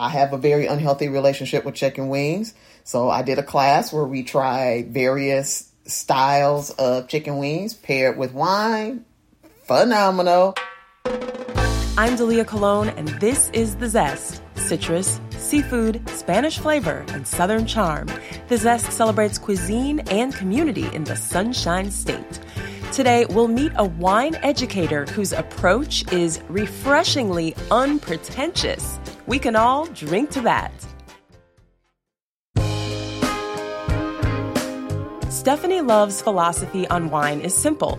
I have a very unhealthy relationship with chicken wings. So I did a class where we tried various styles of chicken wings paired with wine. Phenomenal. I'm Dalia Colon, and this is The Zest citrus, seafood, Spanish flavor, and Southern charm. The Zest celebrates cuisine and community in the Sunshine State. Today, we'll meet a wine educator whose approach is refreshingly unpretentious. We can all drink to that. Stephanie Love's philosophy on wine is simple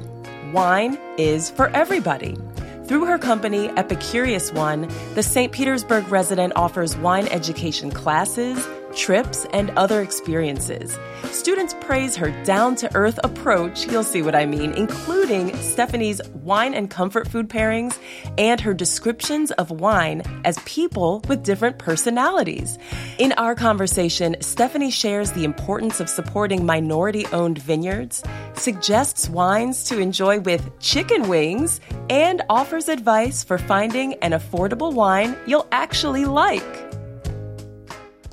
wine is for everybody. Through her company, Epicurious One, the St. Petersburg resident offers wine education classes trips, and other experiences. Students praise her down to earth approach, you'll see what I mean, including Stephanie's wine and comfort food pairings and her descriptions of wine as people with different personalities. In our conversation, Stephanie shares the importance of supporting minority owned vineyards, suggests wines to enjoy with chicken wings, and offers advice for finding an affordable wine you'll actually like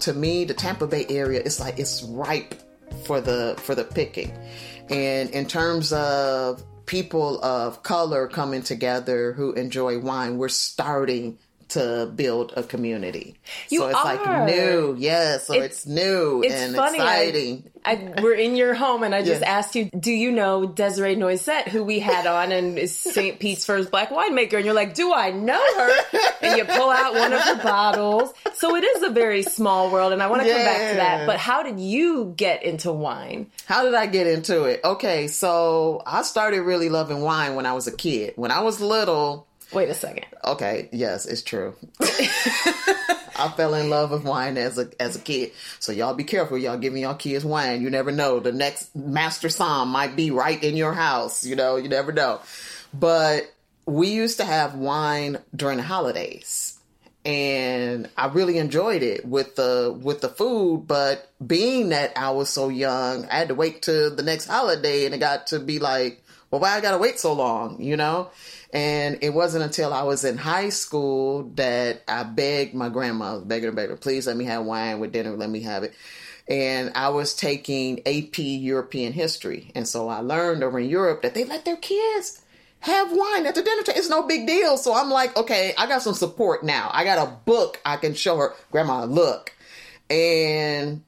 to me, the Tampa Bay area is like it's ripe for the for the picking. And in terms of people of color coming together who enjoy wine, we're starting to build a community. You so it's are. like new, yeah. So it's, it's new it's and funny. exciting. I, I, we're in your home, and I just Yeah. asked you, "Do you know Desiree Noisette, who we had on, and is St. Pete's first black winemaker?" And you're like, "Do I know her?" And you pull out one of her bottles. So it is a very small world, and I want to come back to that. But how did you get into wine? How did I get into it? Okay, so I started really loving wine when I was a kid. When I was little, Wait a second. Okay, yes, it's true. I fell in love with wine as a as a kid. So y'all be careful. Y'all giving y'all kids wine. You never know. The next master som might be right in your house. You know, you never know. But we used to have wine during the holidays. And I really enjoyed it with the with the food, but being that I was so young, I had to wait till the next holiday and it got to be like, well, why I gotta wait so long, you know? And it wasn't until I was in high school that I begged my grandma, begging her, begging her, please let me have wine with dinner, let me have it. And I was taking AP European history. And so I learned over in Europe that they let their kids have wine at the dinner table. It's no big deal. So I'm like, okay, I got some support now. I got a book I can show her, Grandma, look. And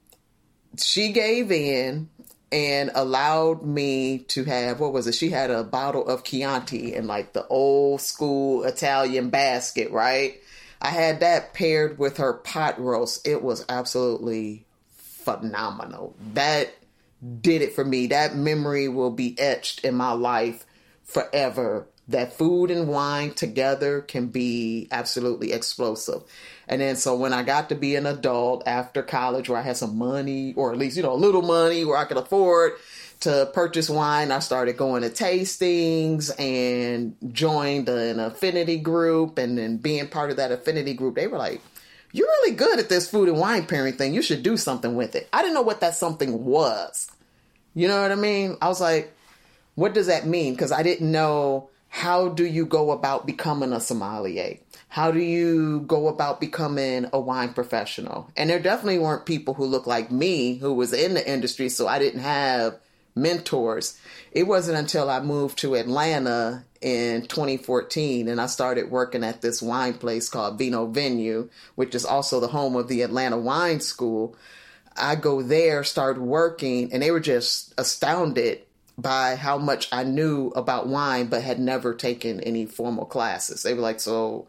she gave in and allowed me to have what was it? She had a bottle of Chianti in like the old school Italian basket, right? I had that paired with her pot roast. It was absolutely phenomenal. That did it for me. That memory will be etched in my life forever. That food and wine together can be absolutely explosive. And then so when I got to be an adult after college where I had some money or at least, you know, a little money where I could afford to purchase wine, I started going to tastings and joined an affinity group and then being part of that affinity group, they were like, you're really good at this food and wine pairing thing. You should do something with it. I didn't know what that something was. You know what I mean? I was like, what does that mean? Because I didn't know how do you go about becoming a sommelier? How do you go about becoming a wine professional? And there definitely weren't people who looked like me who was in the industry, so I didn't have mentors. It wasn't until I moved to Atlanta in 2014 and I started working at this wine place called Vino Venue, which is also the home of the Atlanta Wine School. I go there, start working, and they were just astounded by how much I knew about wine, but had never taken any formal classes. They were like, So,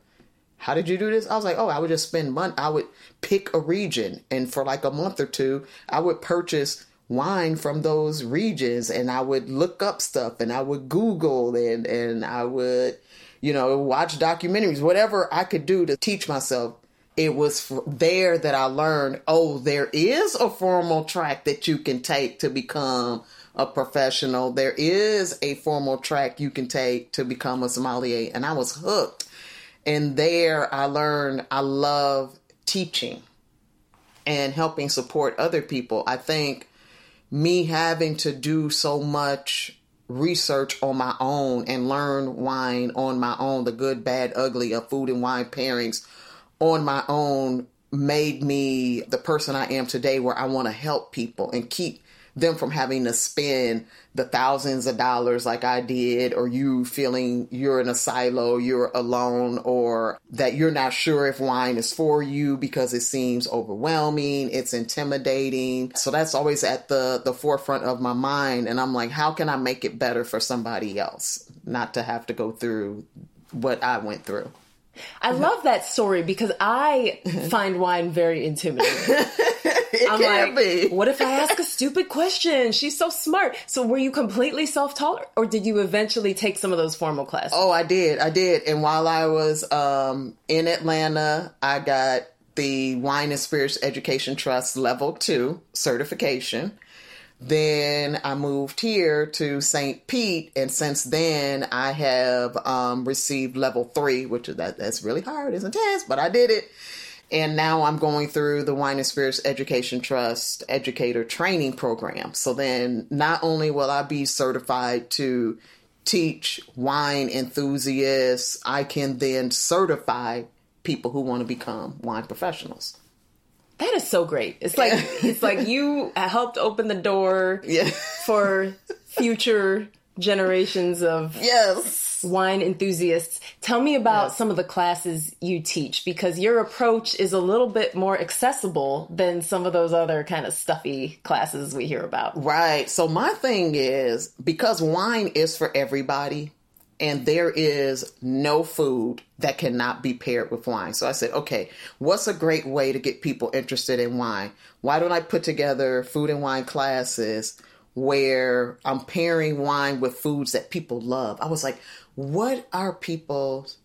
how did you do this? I was like, Oh, I would just spend money. I would pick a region, and for like a month or two, I would purchase wine from those regions and I would look up stuff and I would Google and, and I would, you know, watch documentaries, whatever I could do to teach myself it was there that I learned, oh, there is a formal track that you can take to become a professional. There is a formal track you can take to become a sommelier. And I was hooked. And there I learned I love teaching and helping support other people. I think me having to do so much research on my own and learn wine on my own, the good, bad, ugly of food and wine pairings on my own made me the person I am today where I want to help people and keep them from having to spend the thousands of dollars like I did, or you feeling you're in a silo, you're alone, or that you're not sure if wine is for you because it seems overwhelming, it's intimidating. So that's always at the, the forefront of my mind. And I'm like, how can I make it better for somebody else? Not to have to go through what I went through. I love that story because I find wine very intimidating. I'm like, be. what if I ask a stupid question? She's so smart. So were you completely self-taught or did you eventually take some of those formal classes? Oh, I did. I did. And while I was um, in Atlanta, I got the Wine and Spirits Education Trust level 2 certification. Then I moved here to St. Pete, and since then I have um, received level three, which is that that's really hard, it's intense, but I did it. And now I'm going through the Wine and Spirits Education Trust Educator Training Program. So then not only will I be certified to teach wine enthusiasts, I can then certify people who want to become wine professionals. That is so great. It's like it's like you helped open the door yeah. for future generations of yes wine enthusiasts. Tell me about yes. some of the classes you teach because your approach is a little bit more accessible than some of those other kind of stuffy classes we hear about. Right. So my thing is because wine is for everybody and there is no food that cannot be paired with wine. So I said, okay, what's a great way to get people interested in wine? Why don't I put together food and wine classes where I'm pairing wine with foods that people love? I was like, what are people's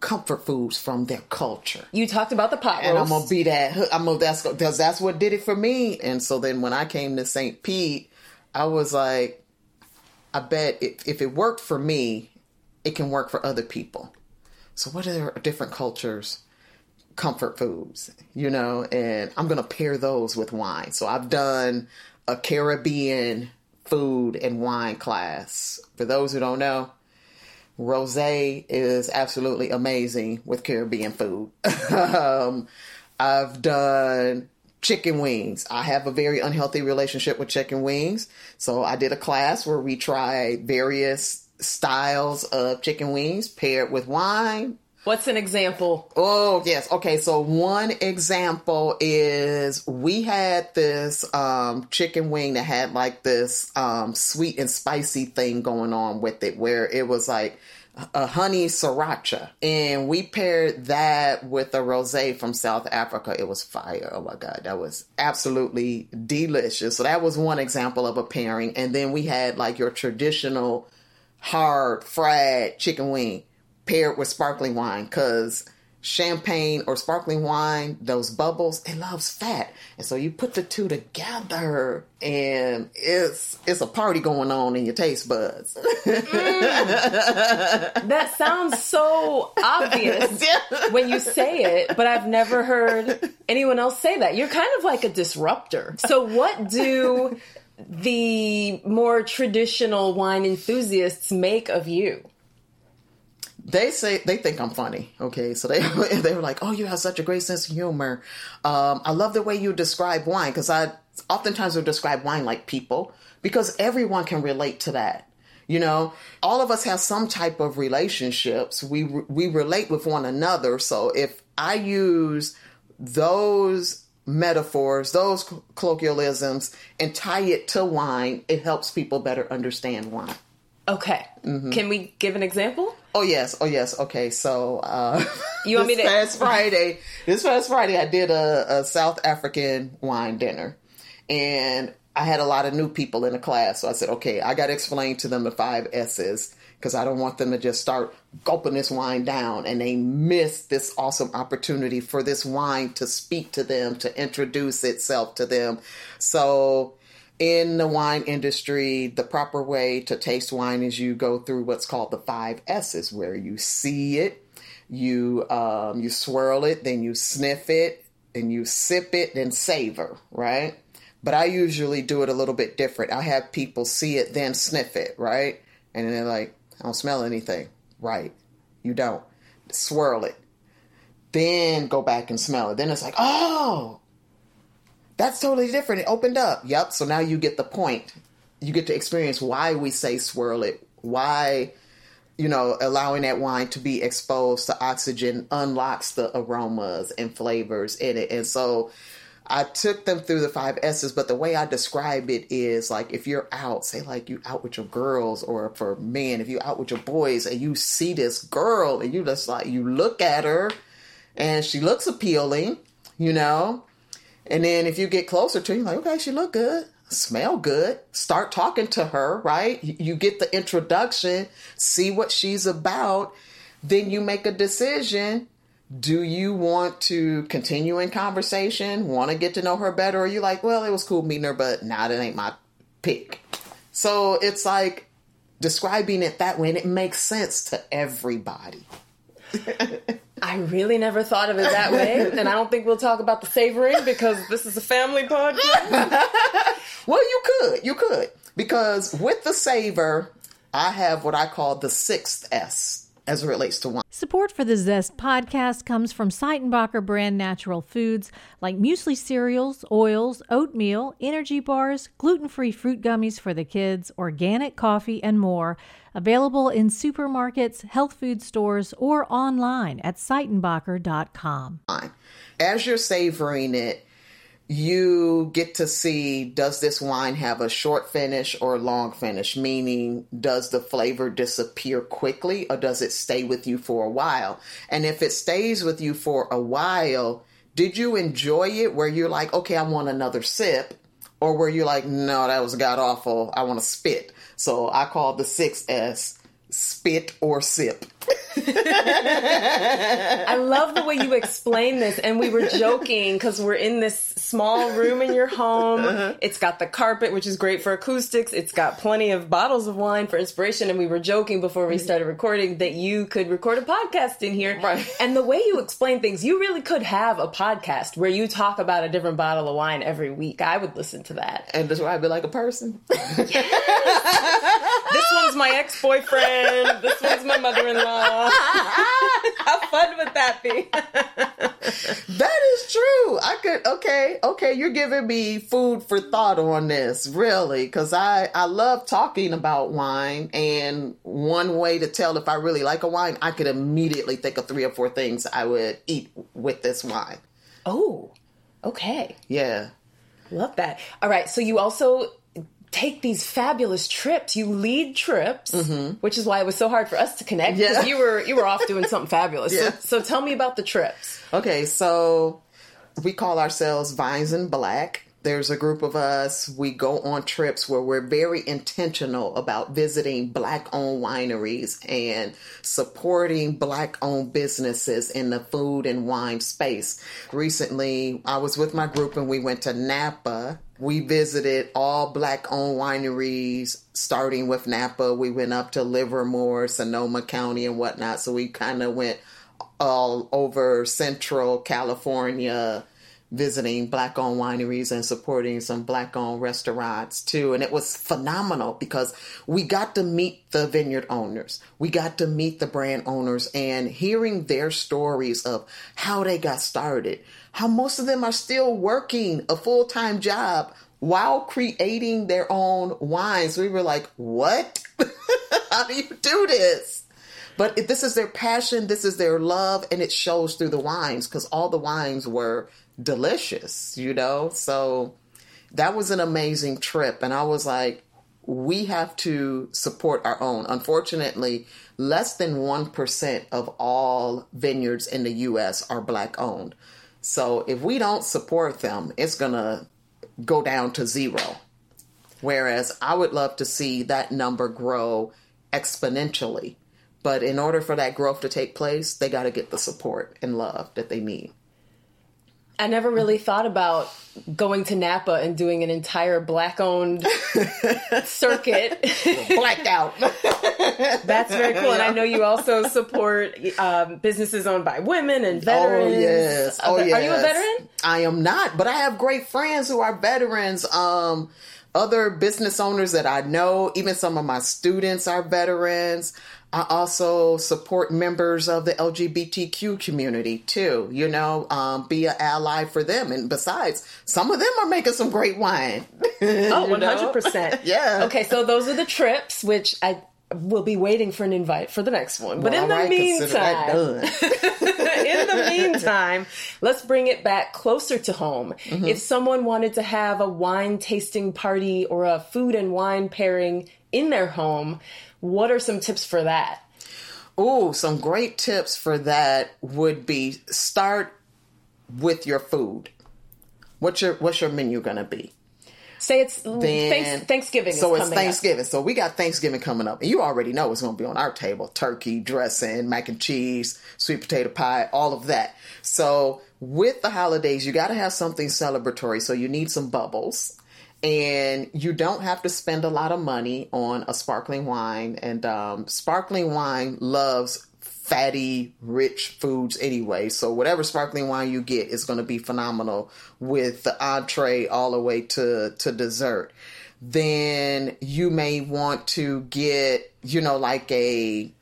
comfort foods from their culture? You talked about the pot roast. And I'm gonna be that. I'm gonna that's because that's what did it for me. And so then when I came to St. Pete, I was like, I bet if, if it worked for me, it can work for other people. So what are different cultures? Comfort foods, you know, and I'm gonna pair those with wine. So I've done a Caribbean food and wine class. For those who don't know, Rosé is absolutely amazing with Caribbean food. um, I've done chicken wings. I have a very unhealthy relationship with chicken wings. So I did a class where we tried various styles of chicken wings paired with wine. What's an example? Oh, yes. Okay. So one example is we had this um, chicken wing that had like this um, sweet and spicy thing going on with it where it was like a honey sriracha and we paired that with a rosé from South Africa. It was fire. Oh my God. That was absolutely delicious. So that was one example of a pairing. And then we had like your traditional hard fried chicken wing paired with sparkling wine because champagne or sparkling wine, those bubbles, it loves fat. And so you put the two together and it's it's a party going on in your taste buds. mm. That sounds so obvious when you say it, but I've never heard anyone else say that. You're kind of like a disruptor. So what do the more traditional wine enthusiasts make of you? They say they think I'm funny. Okay, so they they were like, "Oh, you have such a great sense of humor." Um, I love the way you describe wine because I oftentimes will describe wine like people because everyone can relate to that. You know, all of us have some type of relationships. We we relate with one another. So if I use those metaphors, those colloquialisms, and tie it to wine, it helps people better understand wine. Okay. Mm-hmm. Can we give an example? Oh yes, oh yes. Okay, so uh, you want me to past Friday? This past Friday, I did a, a, South African wine dinner, and I had a lot of new people in the class. So I said, okay, I got to explain to them the five S's because I don't want them to just start gulping this wine down and they miss this awesome opportunity for this wine to speak to them, to introduce itself to them. So, in the wine industry, the proper way to taste wine is you go through what's called the five S's, where you see it, you um, you swirl it, then you sniff it, and you sip it, then savor, right? But I usually do it a little bit different. I have people see it, then sniff it, right? And they're like, I don't smell anything. Right. You don't. Swirl it. Then go back and smell it. Then it's like, oh, that's totally different. It opened up. Yep. So now you get the point. You get to experience why we say swirl it, why, you know, allowing that wine to be exposed to oxygen unlocks the aromas and flavors in it. And so I took them through the five S's, but the way I describe it is like if you're out, say like you out with your girls, or for men, if you're out with your boys and you see this girl and you just like you look at her and she looks appealing, you know, and then if you get closer to you're like, okay, she look good, smell good, start talking to her, right? You get the introduction, see what she's about, then you make a decision do you want to continue in conversation, want to get to know her better, or you like, well, it was cool meeting her, but nah, that ain't my pick. So it's like describing it that way, and it makes sense to everybody. I really never thought of it that way, and I don't think we'll talk about the savoring because this is a family podcast. well, you could, you could, because with the savor, I have what I call the sixth S as it relates to wine. Support for the Zest podcast comes from Seitenbacher brand natural foods like muesli cereals, oils, oatmeal, energy bars, gluten free fruit gummies for the kids, organic coffee, and more. Available in supermarkets, health food stores, or online at Seitenbacher.com. As you're savoring it, you get to see does this wine have a short finish or a long finish meaning does the flavor disappear quickly or does it stay with you for a while and if it stays with you for a while did you enjoy it where you're like okay i want another sip or were you like no that was god awful i want to spit so i called the 6s spit or sip. I love the way you explain this. And we were joking because we're in this small room in your home. Uh-huh. It's got the carpet, which is great for acoustics. It's got plenty of bottles of wine for inspiration. And we were joking before we started recording that you could record a podcast in here. Right. And the way you explain things, you really could have a podcast where you talk about a different bottle of wine every week. I would listen to that. And that's why I'd be like a person. Yes. This one's my ex boyfriend. This one's my mother in law. How fun would that be? that is true. I could okay, okay, you're giving me food for thought on this, really, cuz I I love talking about wine and one way to tell if I really like a wine, I could immediately think of three or four things I would eat with this wine. Oh. Okay. Yeah. Love that. All right, so you also take these fabulous trips. You lead trips, mm-hmm. which is why it was so hard for us to connect yeah. you were you were off doing something fabulous. Yeah. So, so tell me about the trips. Okay, so we call ourselves Vines and Black. There's a group of us. We go on trips where we're very intentional about visiting Black owned wineries and supporting Black owned businesses in the food and wine space. Recently, I was with my group and we went to Napa. We visited all Black owned wineries, starting with Napa. We went up to Livermore, Sonoma County, and whatnot. So we kind of went all over Central California visiting black owned wineries and supporting some black owned restaurants too. And it was phenomenal because we got to meet the vineyard owners. We got to meet the brand owners and hearing their stories of how they got started, how most of them are still working a full time job while creating their own wines. We were like, what? how do you do this? But this is their passion, this is their love, and it shows through the wines because all the wines were delicious, you know? So that was an amazing trip. And I was like, we have to support our own. Unfortunately, less than 1% of all vineyards in the US are black owned. So if we don't support them, it's going to go down to zero. Whereas I would love to see that number grow exponentially. But in order for that growth to take place, they got to get the support and love that they need. I never really thought about going to Napa and doing an entire black owned circuit. Blacked out. That's very cool. And I know you also support um, businesses owned by women and veterans. Oh yes. Oh Are- yes. Are you a veteran? I am not, but I have great friends who are veterans. Um, other business owners that I know, even some of my students are veterans. I also support members of the LGBTQ community too. You know, um, be an ally for them. And besides, some of them are making some great wine. Oh, 100%. Yeah. Okay, so those are the trips, which I will be waiting for an invite for the next one. But Well, in the right, meantime, in the meantime, let's bring it back closer to home. Mm-hmm. If someone wanted to have a wine tasting party or a food and wine pairing in their home, what are some tips for that? Oh, some great tips for that would be start with your food. What's your what's your menu gonna be? Say it's Then- Thanksgiving. So is it's coming up. Thanksgiving. So we got Thanksgiving coming up, and you already know it's going to be on our table: turkey, dressing, mac and cheese, sweet potato pie, all of that. So with the holidays, you got to have something celebratory. So you need some bubbles, and you don't have to spend a lot of money on a sparkling wine. And um, sparkling wine loves fatty, rich foods anyway. So whatever sparkling wine you get is going to be phenomenal with the entree all the way to to dessert. Then you may want to get, you know, like a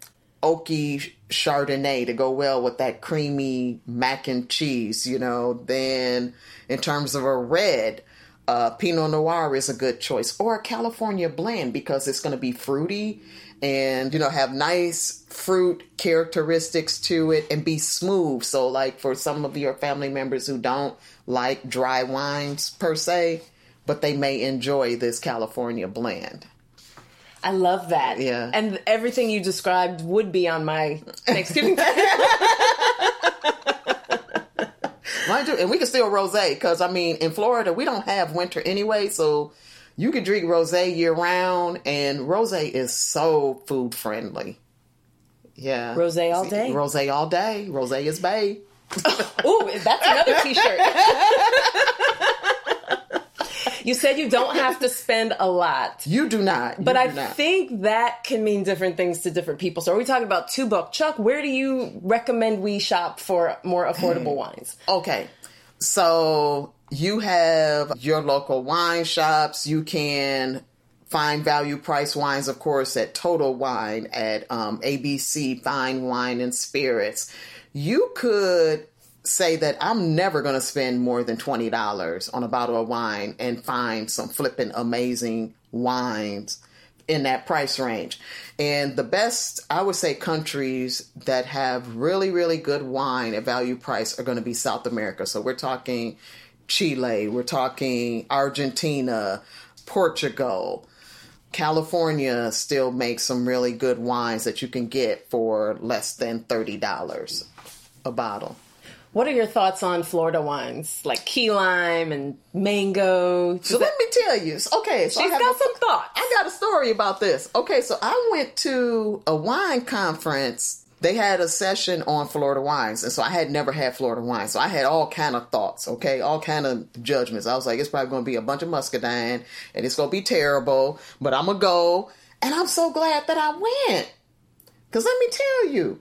oaky chardonnay to go well with that creamy mac and cheese, you know. Then in terms of a red, uh, Pinot Noir is a good choice, or a California blend because it's going to be fruity and you know have nice fruit characteristics to it and be smooth. So, like for some of your family members who don't like dry wines per se, but they may enjoy this California blend. I love that. Yeah. And everything you described would be on my Thanksgiving. Mind you, and we can still rosé because I mean, in Florida we don't have winter anyway, so you can drink rosé year round, and rosé is so food friendly. Yeah, Rosé all day. Rosé all day. Rosé is bay. Ooh, that's another T-shirt. you said you don't have to spend a lot. You do not. You But do I not. think that can mean different things to different people. So are we talking about two buck? Chuck, where do you recommend we shop for more affordable wines? Okay. So you have your local wine shops. You can find value price wines, of course, at Total Wine, at um, ABC Fine Wine and Spirits. You could say that I'm never going to spend more than $20 on a bottle of wine and find some flipping amazing wines in that price range. And the best, I would say, countries that have really, really good wine at value price are going to be South America. So we're talking Chile, we're talking Argentina, Portugal. California still makes some really good wines that you can get for less than $30 a bottle. What are your thoughts on Florida wines like key lime and mango? So let me tell you. Okay, so I She's have got a- some thoughts. I got a story about this. Okay, so I went to a wine conference. They had a session on Florida wines, and so I had never had Florida wine. So I had all kind of thoughts, okay, all kind of judgments. I was like, it's probably going to be a bunch of muscadine, and it's going to be terrible, but I'm gonna go. And I'm so glad that I went, because let me tell you,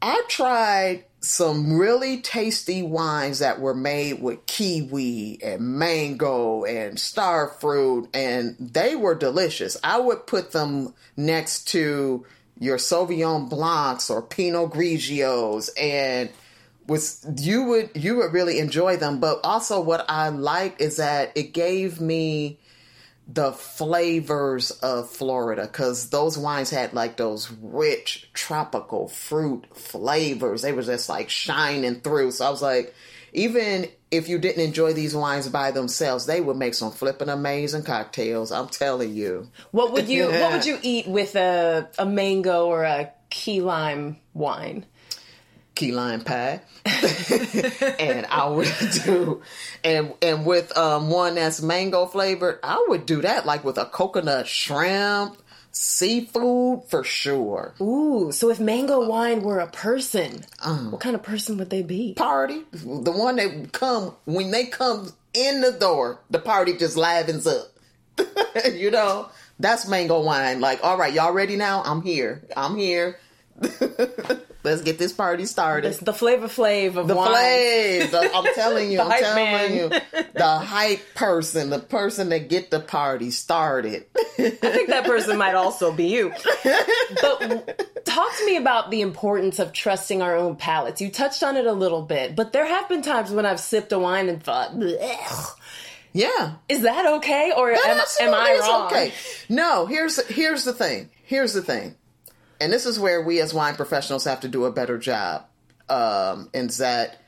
I tried some really tasty wines that were made with kiwi and mango and star fruit, and they were delicious. I would put them next to your Sauvignon Blancs or Pinot Grigios, and was you would you would really enjoy them. But also, what I liked is that it gave me the flavors of Florida because those wines had like those rich tropical fruit flavors. They were just like shining through. So I was like, even if you didn't enjoy these wines by themselves, they would make some flipping amazing cocktails. I'm telling you. What would you What would you eat with a a mango or a key lime wine? Key lime pie and i would do and and with um one that's mango flavored i would do that like with a coconut shrimp Seafood for sure. Ooh, so if mango wine were a person, Uh. what kind of person would they be? Party, the one that come when they come in the door, the party just livens up. you know, that's mango wine. Like, all right, y'all ready now? I'm here. I'm here. Let's get this party started. It's the flavor flavor of The wine. flave. The- I'm telling you, I'm telling man. you. The hype person, the person that get the party started. I think that person might also be you. But talk to me about the importance of trusting our own palates. You touched on it a little bit, but there have been times when I've sipped a wine and thought, "Blech." yeah. is that okay? Or am, am I wrong? Okay. No, here's here's the thing. Here's the thing. And this is where we as wine professionals have to do a better job. Um, and that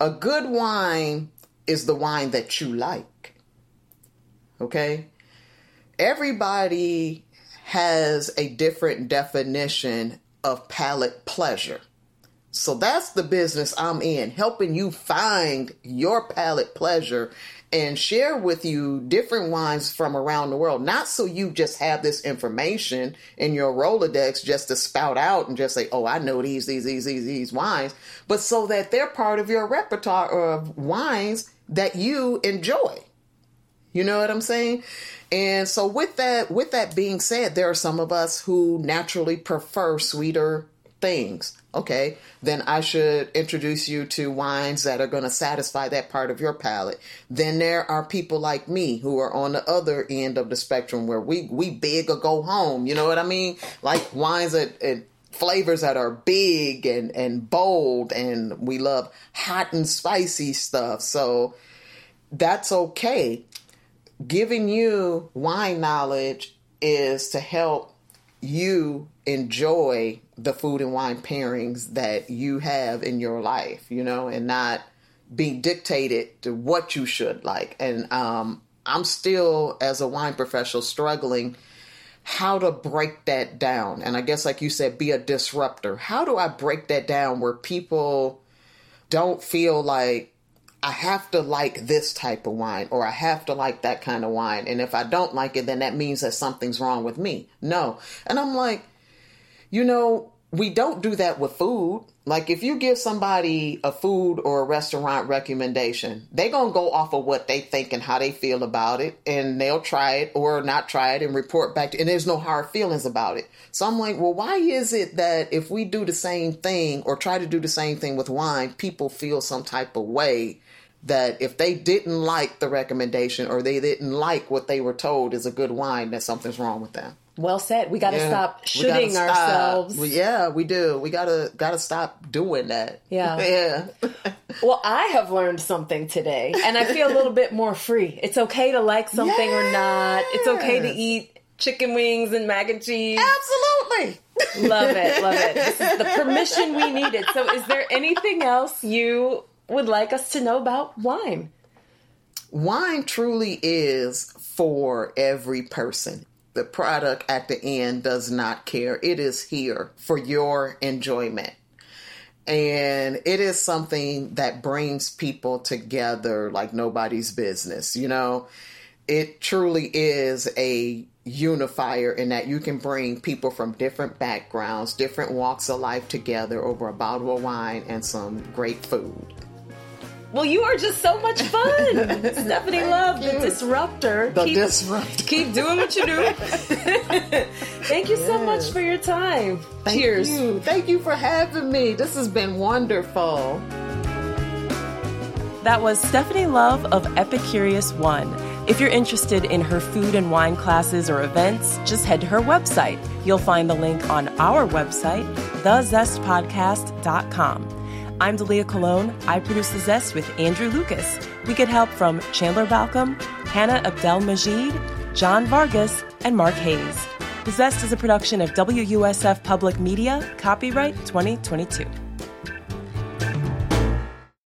a good wine is the wine that you like. Okay? Everybody has a different definition of palate pleasure. So that's the business I'm in, helping you find your palate pleasure and share with you different wines from around the world. Not so you just have this information in your Rolodex just to spout out and just say, oh, I know these, these, these, these, these wines, but so that they're part of your repertoire of wines that you enjoy. You know what I'm saying? And so with that with that being said, there are some of us who naturally prefer sweeter things. Okay, then I should introduce you to wines that are going to satisfy that part of your palate. Then there are people like me who are on the other end of the spectrum where we we big or go home. You know what I mean? Like wines that. that flavors that are big and and bold and we love hot and spicy stuff so that's okay giving you wine knowledge is to help you enjoy the food and wine pairings that you have in your life, you know, and not be dictated to what you should like. And um, I'm still, as a wine professional, struggling how to break that down. And I guess, like you said, be a disruptor. How do I break that down where people don't feel like I have to like this type of wine or I have to like that kind of wine. And if I don't like it, then that means that something's wrong with me. No. And I'm like, you know, we don't do that with food. Like if you give somebody a food or a restaurant recommendation, they're going to go off of what they think and how they feel about it and they'll try it or not try it and report back to, and there's no hard feelings about it. So I'm like, well, why is it that if we do the same thing or try to do the same thing with wine, people feel some type of way that if they didn't like the recommendation or they didn't like what they were told is a good wine, that something's wrong with them. Well said. We got to Yeah. stop shooting stop. ourselves. Well, yeah, we do. We gotta gotta stop doing that. Yeah. yeah. Well, I have learned something today, and I feel a little bit more free. It's okay to like something or not. It's okay to eat chicken wings and mac and cheese. Absolutely. Love it, love it. This is the permission we needed. So, is there anything else you would like us to know about wine? Wine truly is for every person. The product at the end does not care. It is here for your enjoyment. And it is something that brings people together like nobody's business. You know, it truly is a unifier in that you can bring people from different backgrounds, different walks of life together over a bottle of wine and some great food. Well, you are just so much fun. Stephanie Love, the you. disruptor. The keep, disruptor. Keep doing what you do. Thank you so much for your time. Thank Cheers. you. Thank you for having me. This has been wonderful. That was Stephanie Love of Epicurious One. If you're interested in her food and wine classes or events, just head to her website. You'll find the link on our website, thezestpodcast.com. I'm Dalia Colon. I produce The Zest with Andrew Lucas. We get help from Chandler Balcom, Hannah Abdel Majid, John Vargas, and Mark Hayes. The Zest is a production of WUSF Public Media, copyright 2022.